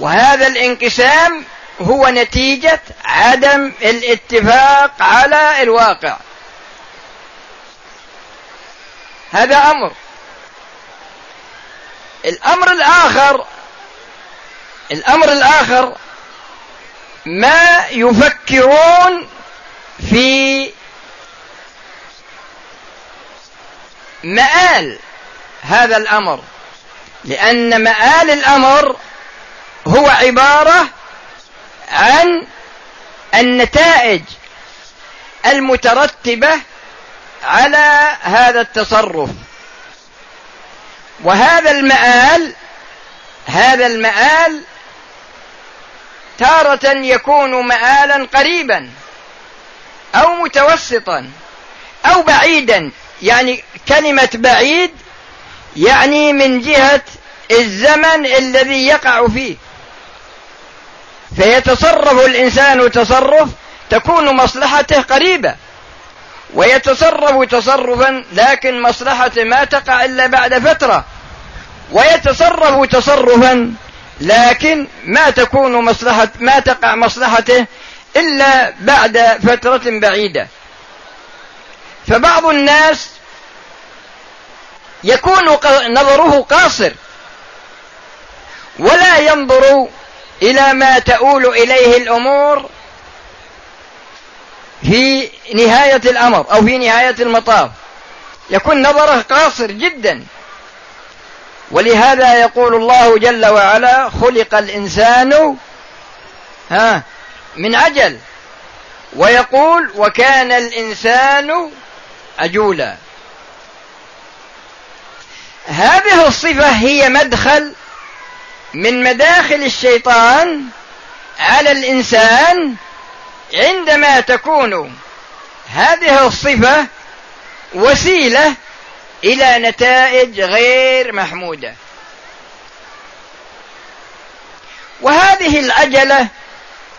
وهذا الانقسام هو نتيجة عدم الاتفاق على الواقع. هذا أمر. الأمر الآخر الأمر الآخر ما يفكرون في مآل هذا الأمر لأن مآل الأمر هو عبارة عن النتائج المترتبة على هذا التصرف. وهذا المآل هذا المآل تارة يكون مآلا قريبا أو متوسطا أو بعيدا. يعني كلمة بعيد يعني من جهة الزمن الذي يقع فيه. فيتصرف الإنسان تصرف تكون مصلحته قريبة. ويتصرف تصرفا لكن مصلحته ما تقع إلا بعد فترة. ويتصرف تصرفا لكن ما تكون مصلحة ما تقع مصلحته إلا بعد فترة بعيدة. فبعض الناس يكون نظره قاصر. ولا ينظر إلى ما تؤول إليه الأمور في نهاية الأمر أو في نهاية المطاف. يكون نظره قاصر جدا. ولهذا يقول الله جل وعلا خلق الإنسان ها من عجل ويقول وكان الإنسان عجولا هذه الصفة هي مدخل من مداخل الشيطان على الإنسان عندما تكون هذه الصفة وسيلة إلى نتائج غير محمودة. وهذه العجلة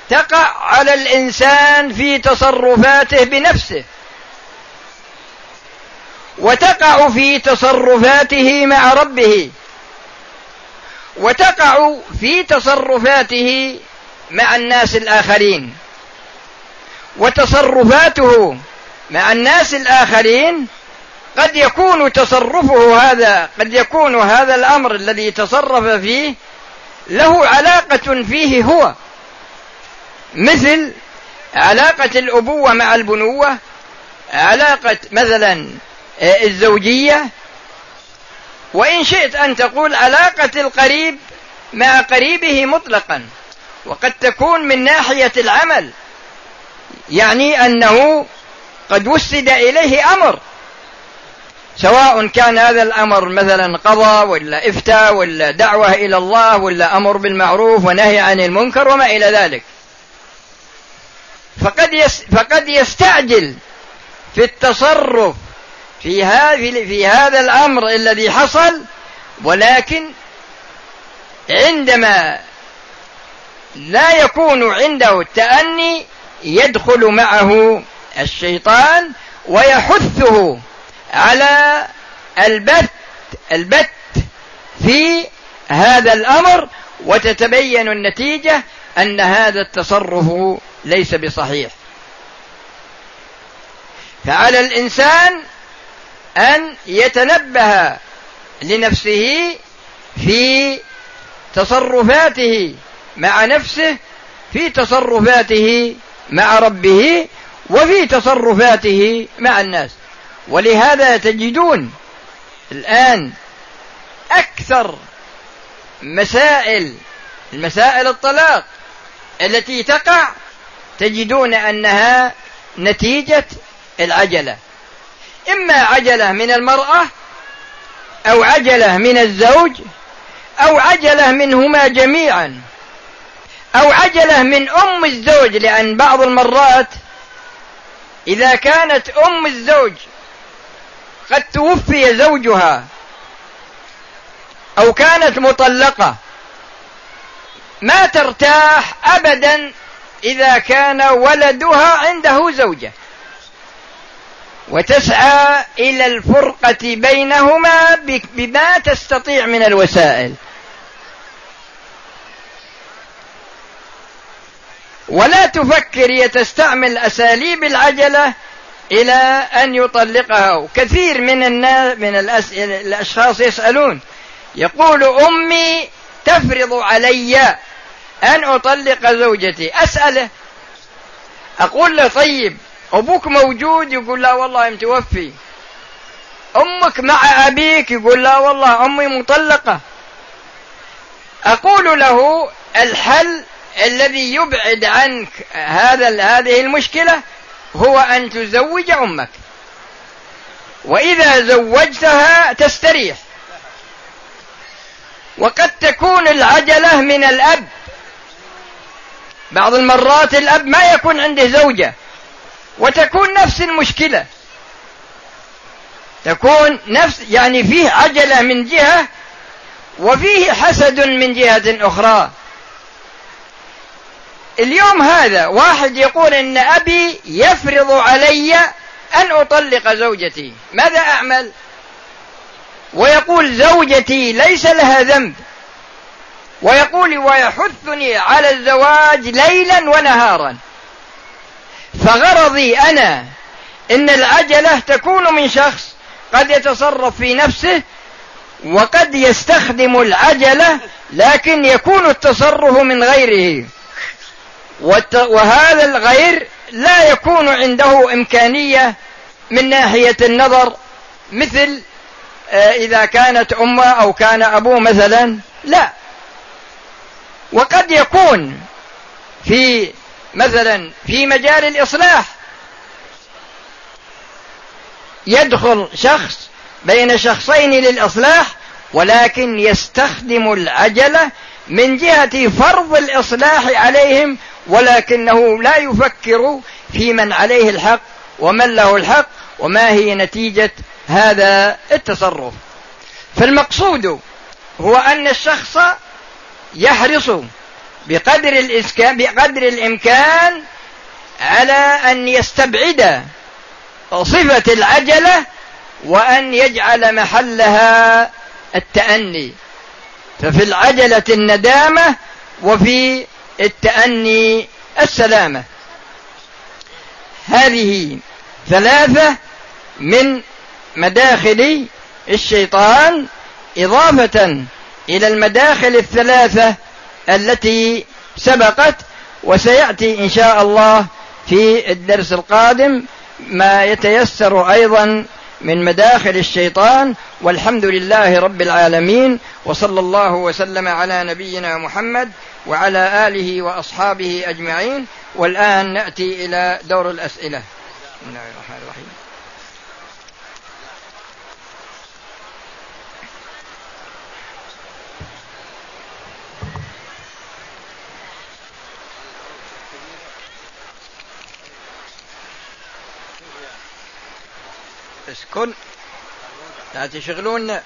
تقع على الإنسان في تصرفاته بنفسه وتقع في تصرفاته مع ربه. وتقع في تصرفاته مع الناس الآخرين. وتصرفاته مع الناس الآخرين قد يكون تصرفه هذا قد يكون هذا الأمر الذي تصرف فيه له علاقة فيه هو. مثل علاقة الأبوة مع البنوة علاقة مثلا آه، الزوجية وإن شئت أن تقول علاقة القريب مع قريبه مطلقا وقد تكون من ناحية العمل يعني أنه قد وسد إليه أمر سواء كان هذا الأمر مثلا قضاء ولا إفتاء ولا دعوة إلى الله ولا أمر بالمعروف ونهي عن المنكر وما إلى ذلك. فقد فقد يستعجل في التصرف في هذا في هذا الأمر الذي حصل ولكن عندما لا يكون عنده التأني يدخل معه الشيطان ويحثه على البت البت في هذا الأمر وتتبين النتيجة أن هذا التصرف ليس بصحيح. فعلى الإنسان أن يتنبه لنفسه في تصرفاته مع نفسه في تصرفاته مع ربه وفي تصرفاته مع الناس. ولهذا تجدون الآن أكثر مسائل المسائل الطلاق التي تقع تجدون أنها نتيجة العجلة. إما عجلة من المرأة أو عجلة من الزوج أو عجلة منهما جميعا أو عجلة من أم الزوج لأن بعض المرات إذا كانت أم الزوج قد توفي زوجها أو كانت مطلقة ما ترتاح أبدا إذا كان ولدها عنده زوجة. وتسعى إلى الفرقة بينهما بما تستطيع من الوسائل. ولا تفكر يتستعمل أساليب العجلة إلى أن يطلقها. كثير من الناس من الأسئلة الأشخاص يسألون. يقول أمي تفرض علي أن أطلق زوجتي. أسأله. أقول له طيب أبوك موجود يقول لا والله متوفي أمك مع أبيك يقول لا والله أمي مطلقة. أقول له الحل الذي يبعد عنك هذا هذه المشكلة هو أن تزوج أمك. وإذا زوجتها تستريح. وقد تكون العجلة من الأب. بعض المرات الأب ما يكون عنده زوجة. وتكون نفس المشكلة. تكون نفس يعني فيه عجلة من جهة وفيه حسد من جهة أخرى. اليوم هذا واحد يقول إن أبي يفرض علي أن أطلق زوجتي. ماذا أعمل؟ ويقول زوجتي ليس لها ذنب. ويقول ويحثني على الزواج ليلا ونهارا. فغرضي أنا إن العجله تكون من شخص قد يتصرف في نفسه وقد يستخدم العجله لكن يكون التصرف من غيره. وهذا الغير لا يكون عنده إمكانية من ناحية النظر مثل آه، إذا كانت أمة أو كان أبوه مثلا لا. وقد يكون في مثلا في مجال الإصلاح يدخل شخص بين شخصين للإصلاح ولكن يستخدم العجلة من جهة فرض الإصلاح عليهم ولكنه لا يفكر في من عليه الحق ومن له الحق وما هي نتيجة هذا التصرف. فالمقصود هو أن الشخص يحرص بقدر الإسكان بقدر الإمكان على أن يستبعد صفة العجلة وأن يجعل محلها التأني. ففي العجلة الندامة وفي التأني السلامة. هذه ثلاثة من مداخل الشيطان إضافة إلى المداخل الثلاثة التي سبقت وسيأتي إن شاء الله في الدرس القادم ما يتيسر أيضا من مداخل الشيطان والحمد لله رب العالمين وصلى الله وسلم على نبينا محمد وعلى آله وأصحابه أجمعين والآن نأتي إلى دور الأسئلة. بسم الله الرحمن الرحيم. اسكن لا تشغلون.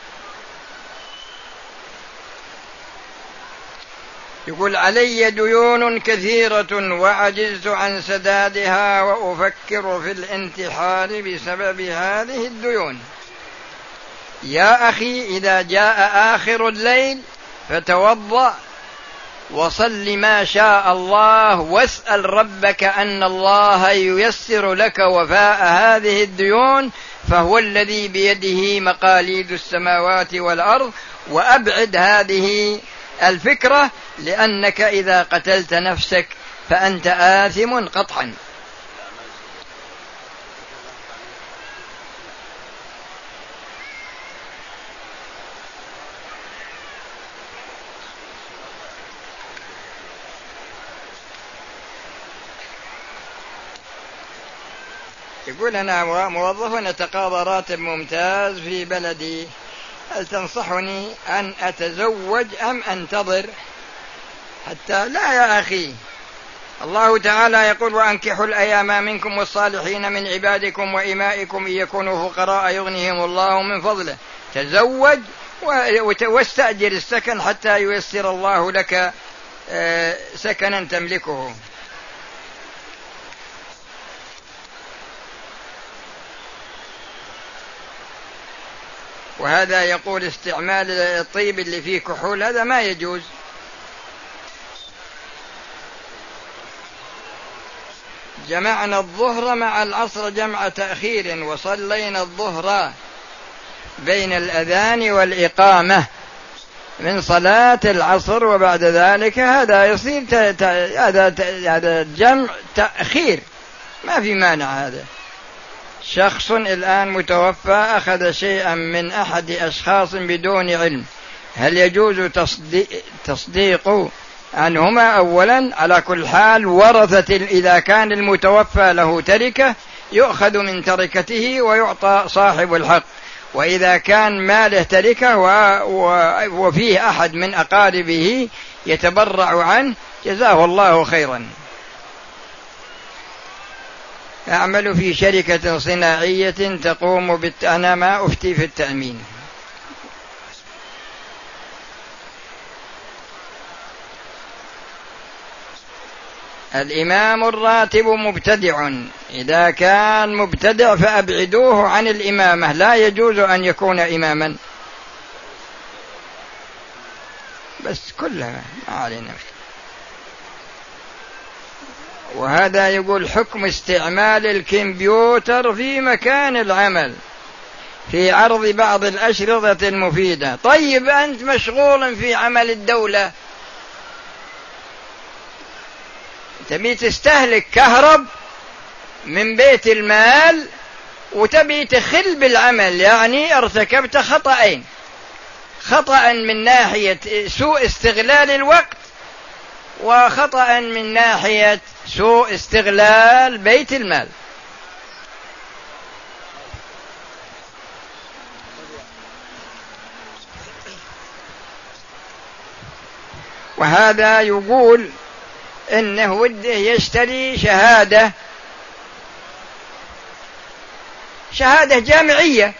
يقول علي ديون كثيرة وعجزت عن سدادها وأفكر في الانتحار بسبب هذه الديون. يا أخي إذا جاء آخر الليل فتوضأ وصل ما شاء الله واسأل ربك أن الله ييسر لك وفاء هذه الديون فهو الذي بيده مقاليد السماوات والأرض وأبعد هذه الفكرة لأنك إذا قتلت نفسك فأنت آثم قطعا. يقول أنا موظف أتقاضى راتب ممتاز في بلدي. هل تنصحني أن أتزوج أم أنتظر؟ حتى لا يا أخي. الله تعالى يقول وأنكحوا الأيام منكم والصالحين من عبادكم وإمائكم إن يكونوا فقراء يغنيهم الله من فضله. تزوج واستأجر السكن حتى ييسر الله لك آه، سكنا تملكه. وهذا يقول استعمال الطيب اللي فيه كحول هذا ما يجوز. جمعنا الظهر مع العصر جمع تأخير وصلينا الظهر بين الأذان والإقامة. من صلاة العصر وبعد ذلك هذا يصير هذا هذا جمع تأخير. ما في مانع هذا. شخص الآن متوفى أخذ شيئا من أحد أشخاص بدون علم. هل يجوز تصديق, عنهما أولا؟ على كل حال ورثة إذا كان المتوفى له تركة يؤخذ من تركته ويعطى صاحب الحق. وإذا كان ماله تركة وفيه أحد من أقاربه يتبرع عنه جزاه الله خيرا. أعمل في شركة صناعية تقوم بالت... أنا ما أفتي في التأمين. الإمام الراتب مبتدع. إذا كان مبتدع فأبعدوه عن الإمامة. لا يجوز أن يكون إماما. بس كلها ما علينا. وهذا يقول حكم استعمال الكمبيوتر في مكان العمل في عرض بعض الأشرطة المفيدة. طيب أنت مشغول في عمل الدولة. تبي تستهلك كهرب من بيت المال وتبي تخل بالعمل يعني ارتكبت خطأين. خطأ من ناحية سوء استغلال الوقت وخطأ من ناحية سوء استغلال بيت المال. وهذا يقول إنه وده يشتري شهادة شهادة جامعية.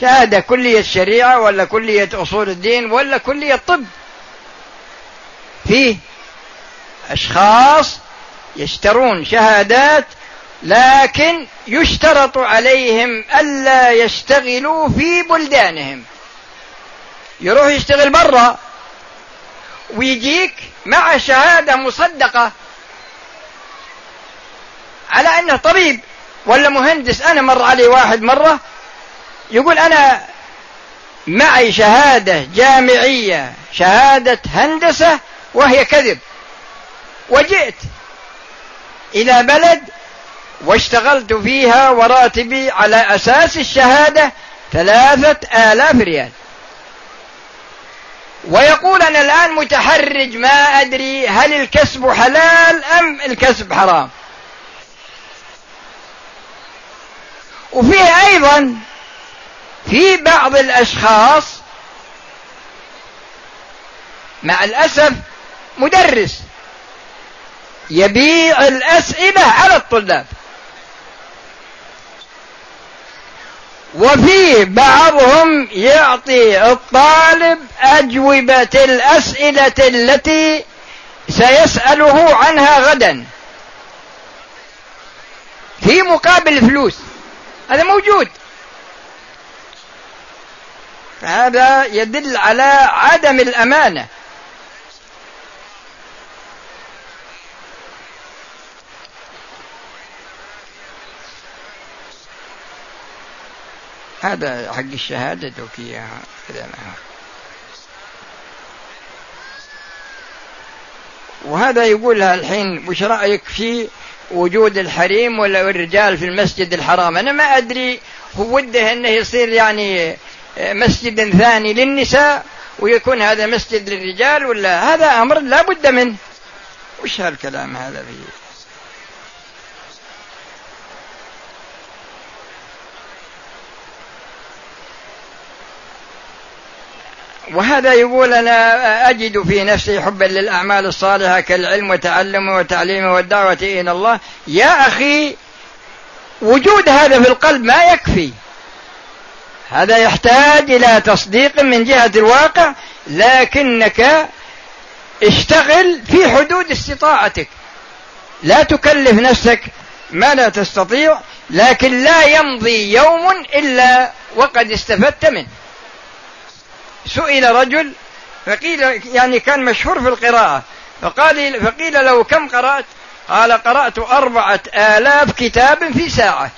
شهادة كلية شريعه ولا كلية أصول الدين ولا كلية طب. فيه أشخاص يشترون شهادات لكن يشترط عليهم ألا يشتغلوا في بلدانهم. يروح يشتغل برا ويجيك مع شهادة مصدقة على أنه طبيب. ولا مهندس أنا مر علي واحد مرة يقول أنا معي شهادة جامعية شهادة هندسة وهي كذب. وجئت إلى بلد واشتغلت فيها وراتبي على أساس الشهادة ثلاثة آلاف ريال. ويقول أنا الآن متحرج ما أدري هل الكسب حلال أم الكسب حرام. وفيه أيضا في بعض الأشخاص مع الأسف مدرس يبيع الأسئلة على الطلاب. وفي بعضهم يعطي الطالب أجوبة الأسئلة التي سيسأله عنها غدا. في مقابل فلوس. هذا موجود. هذا يدل على عدم الأمانة. هذا حق الشهادة كذا. وهذا يقول الحين وش رأيك في وجود الحريم ولا الرجال في المسجد الحرام؟ أنا ما أدري هو وده أنه يصير يعني مسجد ثاني للنساء ويكون هذا مسجد للرجال ولا؟ هذا أمر لا بد منه. وش هالكلام هذا فيه وهذا يقول أنا أجد في نفسي حبا للأعمال الصالحة كالعلم وتعلمه وتعليمه والدعوة إلى الله. يا أخي وجود هذا في القلب ما يكفي. هذا يحتاج إلى تصديق من جهة الواقع لكنك اشتغل في حدود استطاعتك. لا تكلف نفسك ما لا تستطيع لكن لا يمضي يوم إلا وقد استفدت منه. سئل رجل فقيل يعني كان مشهور في القراءة فقال فقيل له كم قرأت؟ قال قرأت أربعة آلاف كتاب في ساعة.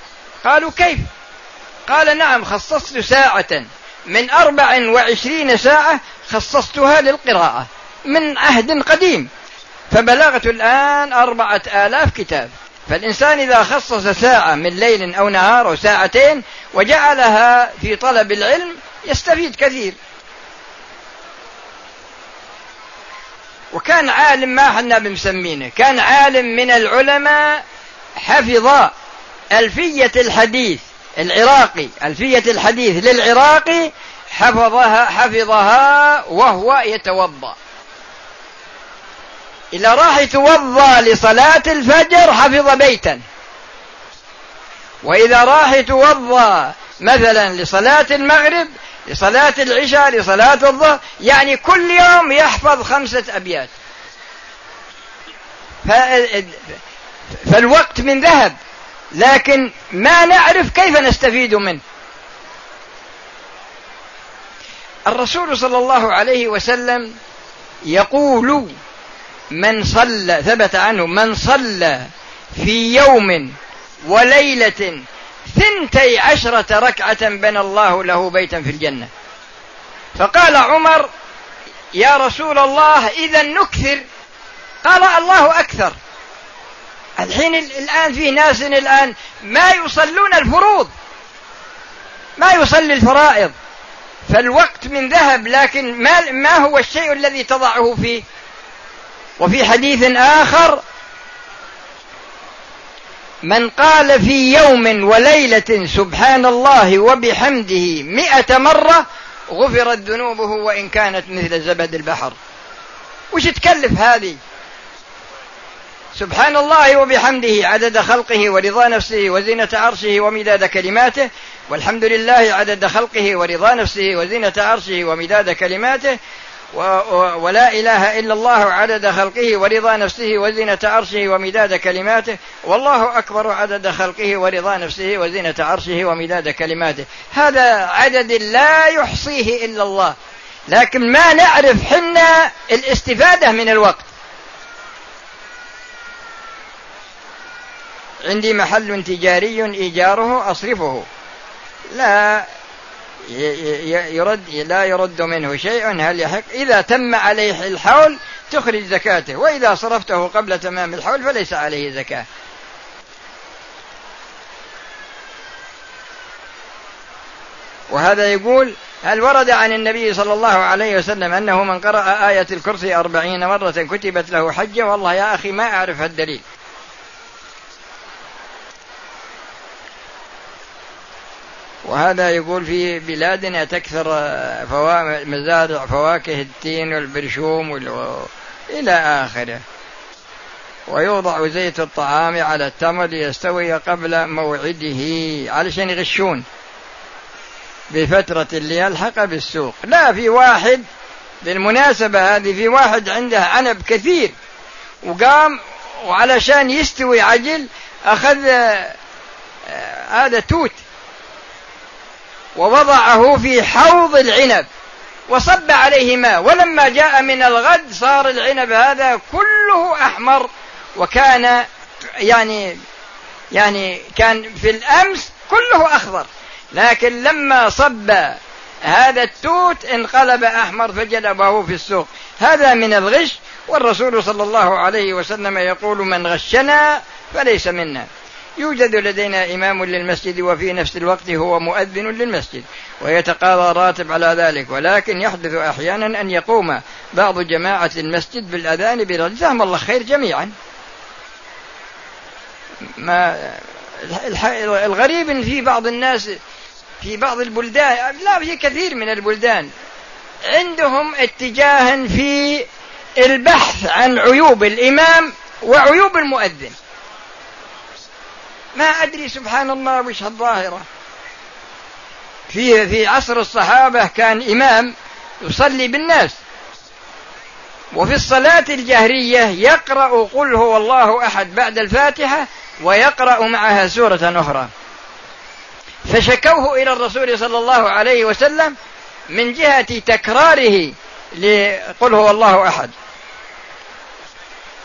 قالوا كيف؟ قال نعم خصصت ساعة. من أربع وعشرين ساعة خصصتها للقراءة من عهد قديم. فبلغت الآن أربعة آلاف كتاب. فالإنسان إذا خصص ساعة من ليل أو نهار أو ساعتين وجعلها في طلب العلم يستفيد كثير. وكان عالم ما حنا بمسمينه. كان عالم من العلماء حفظ ألفية الحديث العراقي. ألفية الحديث للعراقي حفظها حفظها وهو يتوضأ. إذا راح يتوضأ لصلاة الفجر حفظ بيتا. وإذا راح يتوضأ مثلا لصلاة المغرب لصلاة العشاء لصلاة الظهر يعني كل يوم يحفظ خمسة أبيات. فالوقت من ذهب لكن ما نعرف كيف نستفيد منه. الرسول صلى الله عليه وسلم يقول من صلى ثبت عنه من صلى في يوم وليلة ثنتي عشرة ركعة بنى الله له بيتا في الجنة. فقال عمر يا رسول الله إذا نكثر. قال الله أكثر. الحين الآن في ناس الآن ما يصلون الفروض. ما يصلي الفرائض. فالوقت من ذهب لكن ما, ما هو الشيء الذي تضعه فيه؟ وفي حديث آخر من قال في يوم وليلة سبحان الله وبحمده مئة مرة غفرت ذنوبه وإن كانت مثل زبد البحر. وش تكلف هذه؟ سبحان الله وبحمده عدد خلقه ورضا نفسه وزينة عرشه ومداد كلماته. والحمد لله عدد خلقه ورضا نفسه وزينة عرشه ومداد كلماته. ولا إله إلا الله عدد خلقه ورضا نفسه وزينة عرشه ومداد كلماته. والله أكبر عدد خلقه ورضا نفسه وزينة عرشه ومداد كلماته. هذا عدد لا يحصيه إلا الله. لكن ما نعرف حنا الاستفادة من الوقت. عندي محل تجاري إيجاره أصرفه. لا يرد لا يرد منه شيء هل يحق؟ إذا تم عليه الحول تخرج زكاته وإذا صرفته قبل تمام الحول فليس عليه زكاة. وهذا يقول هل ورد عن النبي صلى الله عليه وسلم أنه من قرأ آية الكرسي أربعين مرة كتبت له حجة؟ والله يا أخي ما أعرف الدليل. وهذا يقول في بلادنا تكثر. مزارع فواكه التين والبرشوم وال... إلى آخره. ويوضع زيت الطعام على التمر ليستوي قبل موعده علشان يغشون. بفترة اللي يلحق بالسوق. لا في واحد بالمناسبة هذه في واحد عنده عنب كثير. وقام وعلشان يستوي عجل أخذ آه، هذا توت. ووضعه في حوض العنب وصب عليه ماء ولما جاء من الغد صار العنب هذا كله أحمر وكان يعني يعني كان في الأمس كله أخضر. لكن لما صب هذا التوت انقلب أحمر فجلبه في السوق. هذا من الغش والرسول صلى الله عليه وسلم يقول من غشنا فليس منا. يوجد لدينا إمام للمسجد وفي نفس الوقت هو مؤذن للمسجد ويتقاضى راتب على ذلك ولكن يحدث أحيانا أن يقوم بعض جماعة المسجد بالأذان برجل جزاهم الله خير جميعا. ما الغريب إن في بعض الناس في بعض البلدان لا في كثير من البلدان عندهم اتجاه في البحث عن عيوب الإمام وعيوب المؤذن. ما أدري سبحان الله وش الظاهرة. في في عصر الصحابة كان إمام يصلي بالناس. وفي الصلاة الجهرية يقرأ قل هو الله أحد بعد الفاتحة ويقرأ معها سورة أخرى. فشكوه إلى الرسول صلى الله عليه وسلم من جهة تكراره لقل هو الله أحد.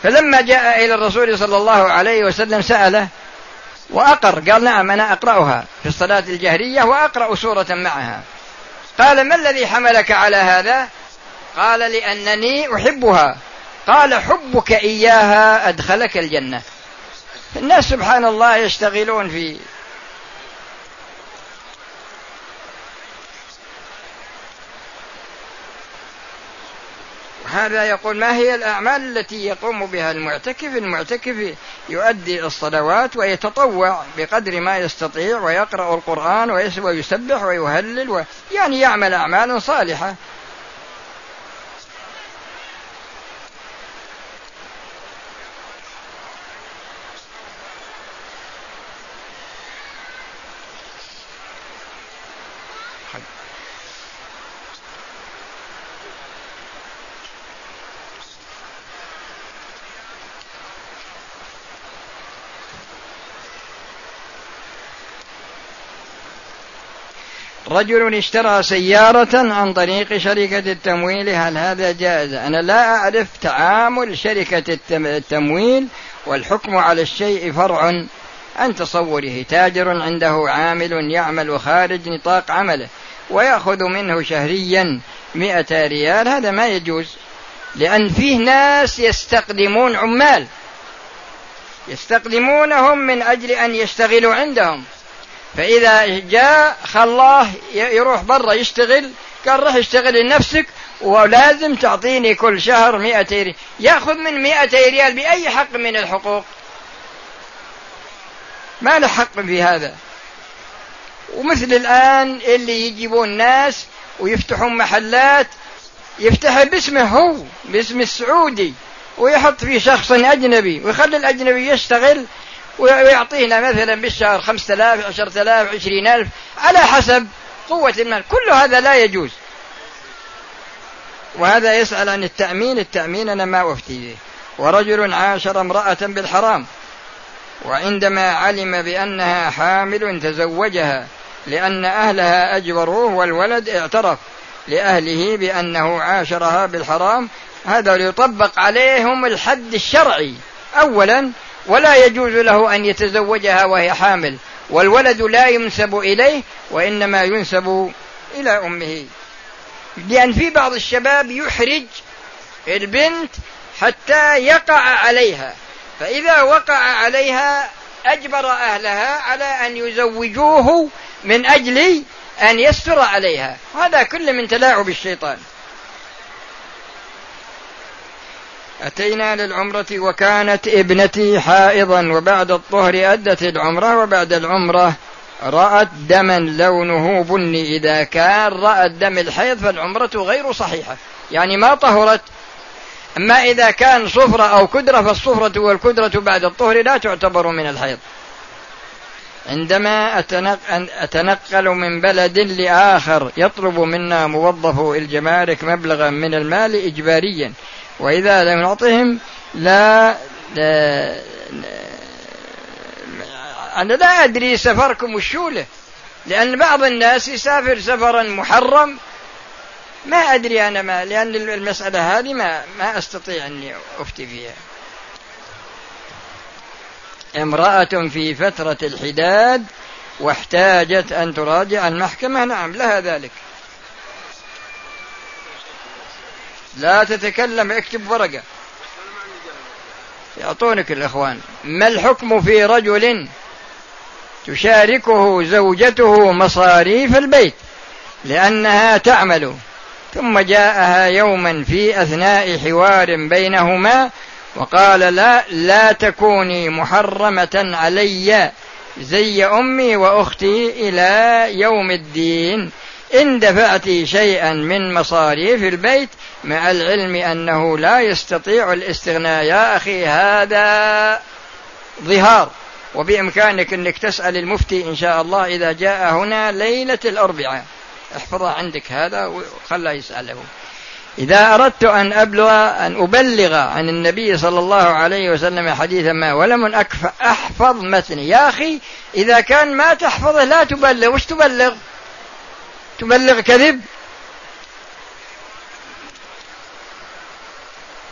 فلما جاء إلى الرسول صلى الله عليه وسلم سأله وأقر. قال نعم أنا أقرأها في الصلاة الجهرية وأقرأ سورة معها. قال ما الذي حملك على هذا؟ قال لأنني أحبها. قال حبك إياها أدخلك الجنة. الناس سبحان الله يشتغلون في هذا يقول ما هي الأعمال التي يقوم بها المعتكف؟ المعتكف يؤدي الصلوات ويتطوع بقدر ما يستطيع ويقرأ القرآن ويسبح ويهلل و... يعني يعمل أعمالا صالحة. رجل اشترى سيارة عن طريق شركة التمويل هل هذا جائز؟ أنا لا أعرف تعامل شركة التمويل والحكم على الشيء فرع عن تصوره. تاجر عنده عامل يعمل خارج نطاق عمله ويأخذ منه شهريا مئة ريال. هذا ما يجوز لأن فيه ناس يستقدمون عمال يستقدمونهم من أجل أن يشتغلوا عندهم. فإذا جاء خلاه يروح برا يشتغل قال روح اشتغل لنفسك ولازم تعطيني كل شهر مئة ريال يأخذ من مئة ريال بأي حق من الحقوق. ما له حق في هذا. ومثل الآن اللي يجيبون ناس ويفتحون محلات يفتحها باسمه هو باسم السعودي ويحط فيه شخص أجنبي ويخلي الأجنبي يشتغل ويعطينا مثلا بالشهر خمسة آلاف عشرة آلاف عشرين ألف على حسب قوة المال. كل هذا لا يجوز. وهذا يسأل عن التأمين. التأمين أنا ما أفتي به. ورجل عاشر امرأة بالحرام. وعندما علم بأنها حامل تزوجها لأن أهلها أجبروه والولد اعترف لأهله بأنه عاشرها بالحرام هذا يطبق عليهم الحد الشرعي. أولا ولا يجوز له أن يتزوجها وهي حامل والولد لا ينسب إليه وإنما ينسب إلى أمه. لأن في بعض الشباب يحرج البنت حتى يقع عليها فإذا وقع عليها أجبر أهلها على أن يزوجوه من أجل أن يستر عليها. هذا كل من تلاعب الشيطان. أتينا للعمرة وكانت ابنتي حائضا وبعد الطهر أدت العمرة وبعد العمرة رأت دما لونه بني. إذا كان رأت دم الحيض فالعمرة غير صحيحة. يعني ما طهرت. أما إذا كان صفرة أو كدرة فالصفرة والكدرة بعد الطهر لا تعتبر من الحيض. عندما أتنقل من بلد لآخر يطلب منا موظف الجمارك مبلغا من المال إجباريا. وإذا لم نعطهم لا, أنا لا أدري سفركم وشوله لأن بعض الناس يسافر سفرا محرم. ما أدري أنا ما لأن المسألة هذه ما ما أستطيع أني أفتي فيها. امرأة في فترة الحداد واحتاجت أن تراجع المحكمة. نعم لها ذلك. لا تتكلم اكتب ورقة. يعطونك الإخوان. ما الحكم في رجل تشاركه زوجته مصاريف البيت؟ لأنها تعمل. ثم جاءها يوما في أثناء حوار بينهما وقال لا لا تكوني محرمة علي زي أمي وأختي إلى يوم الدين. إن دفعت شيئا من مصاريف البيت مع العلم أنه لا يستطيع الاستغناء. يا أخي هذا ظهار. وبإمكانك أنك تسأل المفتي إن شاء الله إذا جاء هنا ليلة الأربعاء. احفظها عندك هذا وخلاه يسأله. إذا أردت أن أبلغ أن أبلغ عن النبي صلى الله عليه وسلم حديثا ما ولم أحفظ متني. يا أخي إذا كان ما تحفظه لا تبلغ. وش تبلغ؟ تبلغ كذب؟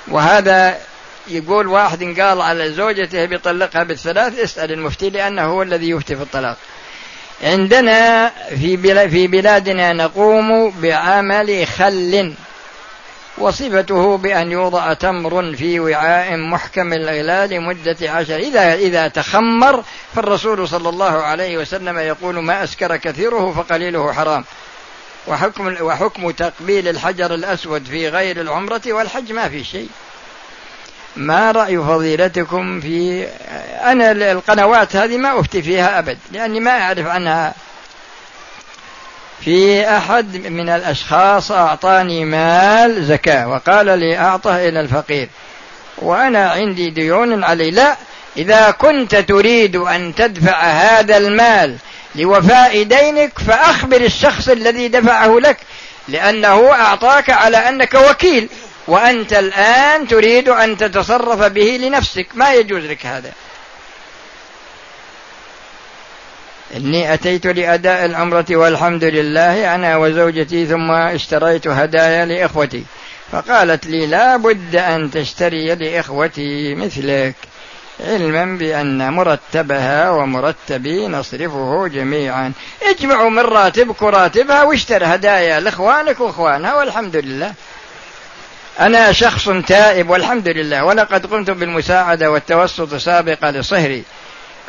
وهذا يقول واحد قال على زوجته بيطلقها بالثلاث اسأل المفتي لأنه هو الذي يفتي في الطلاق. عندنا في في بلادنا نقوم بعمل خل وصفته بأن يوضع تمر في وعاء محكم الإغلاق لمدة عشر. إذا إذا تخمر فالرسول صلى الله عليه وسلم يقول ما أسكر كثيره فقليله حرام. وحكم وحكم تقبيل الحجر الأسود في غير العمرة والحج ما في شيء. ما رأي فضيلتكم في أنا القنوات هذه ما أفتي فيها أبد لأني ما أعرف عنها. في أحد من الأشخاص أعطاني مال زكاة وقال لي أعطه إلى الفقير. وأنا عندي ديون علي لا إذا كنت تريد أن تدفع هذا المال لوفاء دينك فأخبر الشخص الذي دفعه لك لأنه أعطاك على أنك وكيل وأنت الآن تريد أن تتصرف به لنفسك. ما يجوز لك هذا؟ إني أتيت لأداء العمرة والحمد لله أنا وزوجتي ثم اشتريت هدايا لإخوتي. فقالت لي لا بد أن تشتري لإخوتي مثلك. علما بأن مرتبها ومرتبي نصرفه جميعا. اجمعوا من راتبك وراتبها واشتر هدايا لإخوانك وإخوانها والحمد لله. أنا شخص تائب والحمد لله. ولقد قمت بالمساعدة والتوسط سابقا لصهري.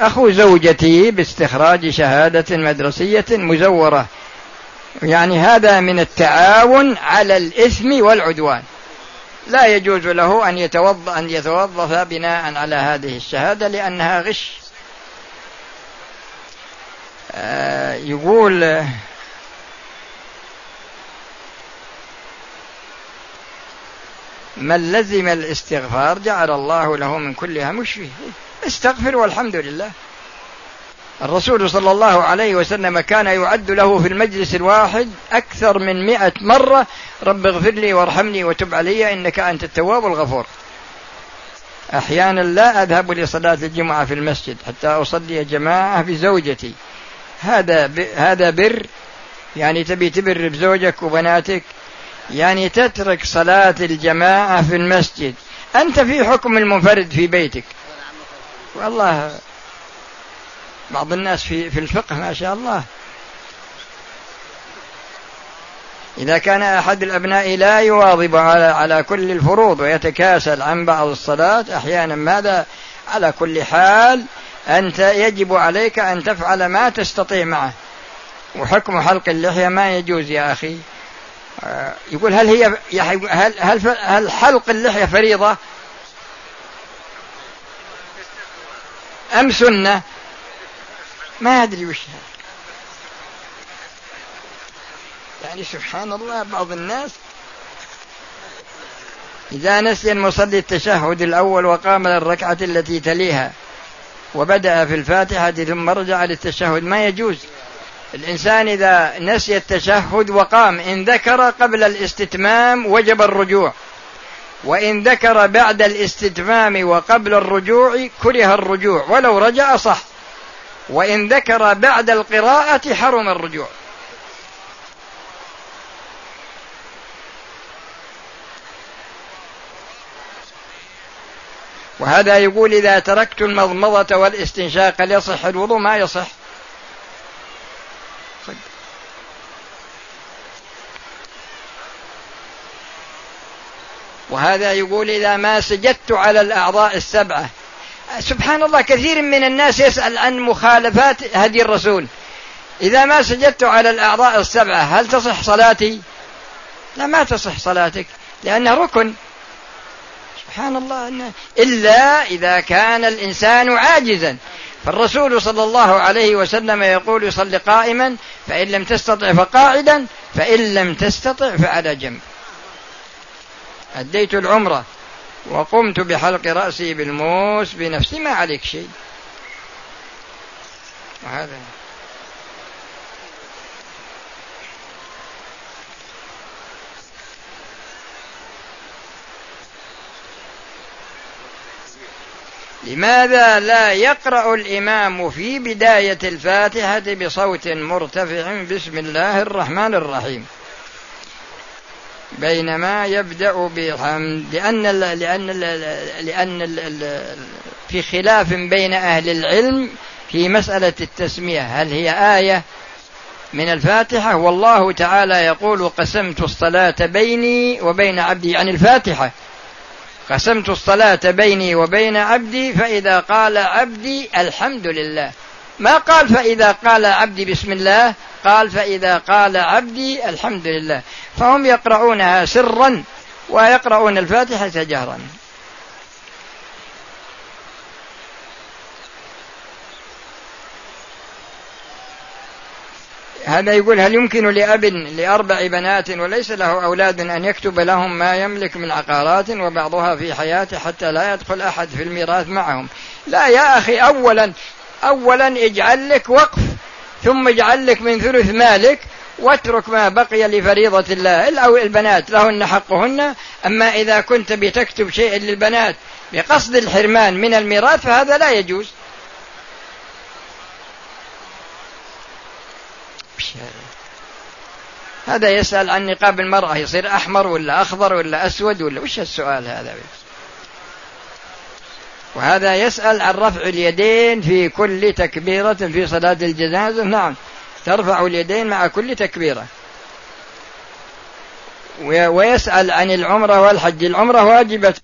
أخو زوجتي باستخراج شهادة مدرسية مزورة. يعني هذا من التعاون على الإثم والعدوان. لا يجوز له أن يتوظف أن يتوظف بناء على هذه الشهادة لأنها غش. آه يقول من لزم الاستغفار جعل الله له من كل هم استغفر والحمد لله. الرسول صلى الله عليه وسلم كان يعد له في المجلس الواحد أكثر من مئة مرة رب اغفر لي وارحمني وتب علي إنك أنت التواب الغفور. أحيانا لا أذهب لصلاة الجمعة في المسجد حتى أصلي جماعة بزوجتي. هذا هذا بر يعني تبي تبر بزوجك وبناتك؟ يعني تترك صلاة الجماعة في المسجد. أنت في حكم المنفرد في بيتك. والله بعض الناس في في الفقه ما شاء الله. إذا كان أحد الأبناء لا يواظب على على كل الفروض ويتكاسل عن بعض الصلاة أحيانا ماذا؟ على كل حال أنت يجب عليك أن تفعل ما تستطيع معه. وحكم حلق اللحية ما يجوز يا أخي. آه، يقول هل هي هل هل هل حلق اللحية فريضة؟ أم سنة؟ ما أدري وش هذا. يعني سبحان الله بعض الناس إذا نسي المصلي التشهد الأول وقام للركعة التي تليها وبدأ في الفاتحة ثم رجع للتشهد ما يجوز. الإنسان إذا نسي التشهد وقام إن ذكر قبل الاستتمام وجب الرجوع. وإن ذكر بعد الاستتمام وقبل الرجوع كره الرجوع ولو رجع صح. وإن ذكر بعد القراءة حرم الرجوع. وهذا يقول إذا تركت المضمضة والاستنشاق ليصح الوضوء ما يصح. وهذا يقول إذا ما سجدت على الأعضاء السبعة سبحان الله كثير من الناس يسأل عن مخالفات هدي الرسول. إذا ما سجدت على الأعضاء السبعة هل تصح صلاتي؟ لا ما تصح صلاتك لأنه ركن. سبحان الله إلا إذا كان الإنسان عاجزا. فالرسول صلى الله عليه وسلم يقول صل قائما فإن لم تستطع فقاعدا فإن لم تستطع فعلى جنب. أديت العمرة. وقمت بحلق رأسي بالموس بنفسي ما عليك شيء. وهذا. لماذا لا يقرأ الإمام في بداية الفاتحة بصوت مرتفع؟ بسم الله الرحمن الرحيم. بينما يبدأ بالحمد. لأن ال لأن ال لأن ال في خلاف بين أهل العلم في مسألة التسمية. هل هي آية من الفاتحة؟ والله تعالى يقول قسمت الصلاة بيني وبين عبدي. يعني الفاتحة. قسمت الصلاة بيني وبين عبدي فإذا قال عبدي الحمد لله. ما قال فإذا قال عبدي بسم الله؟ قال فإذا قال عبدي الحمد لله. فهم يقرؤونها سرا ويقرؤون الفاتحة جهرا. هذا يقول هل يمكن لأب لأربع بنات وليس له أولاد أن يكتب لهم ما يملك من عقارات وبعضها في حياته حتى لا يدخل أحد في الميراث معهم؟ لا يا أخي أولا أولا اجعل لك وقف. ثم اجعل لك من ثلث مالك واترك ما بقي لفريضة الله. أو البنات لهن حقهن. أما إذا كنت بتكتب شيء للبنات بقصد الحرمان من الميراث فهذا لا يجوز. هذا يسأل عن نقاب المرأة يصير أحمر ولا أخضر ولا أسود ولا وش السؤال هذا؟ وهذا يسأل عن رفع اليدين في كل تكبيرة في صلاة الجنازة. نعم ترفع اليدين مع كل تكبيرة. ويسأل عن العمرة والحج. العمرة واجبة.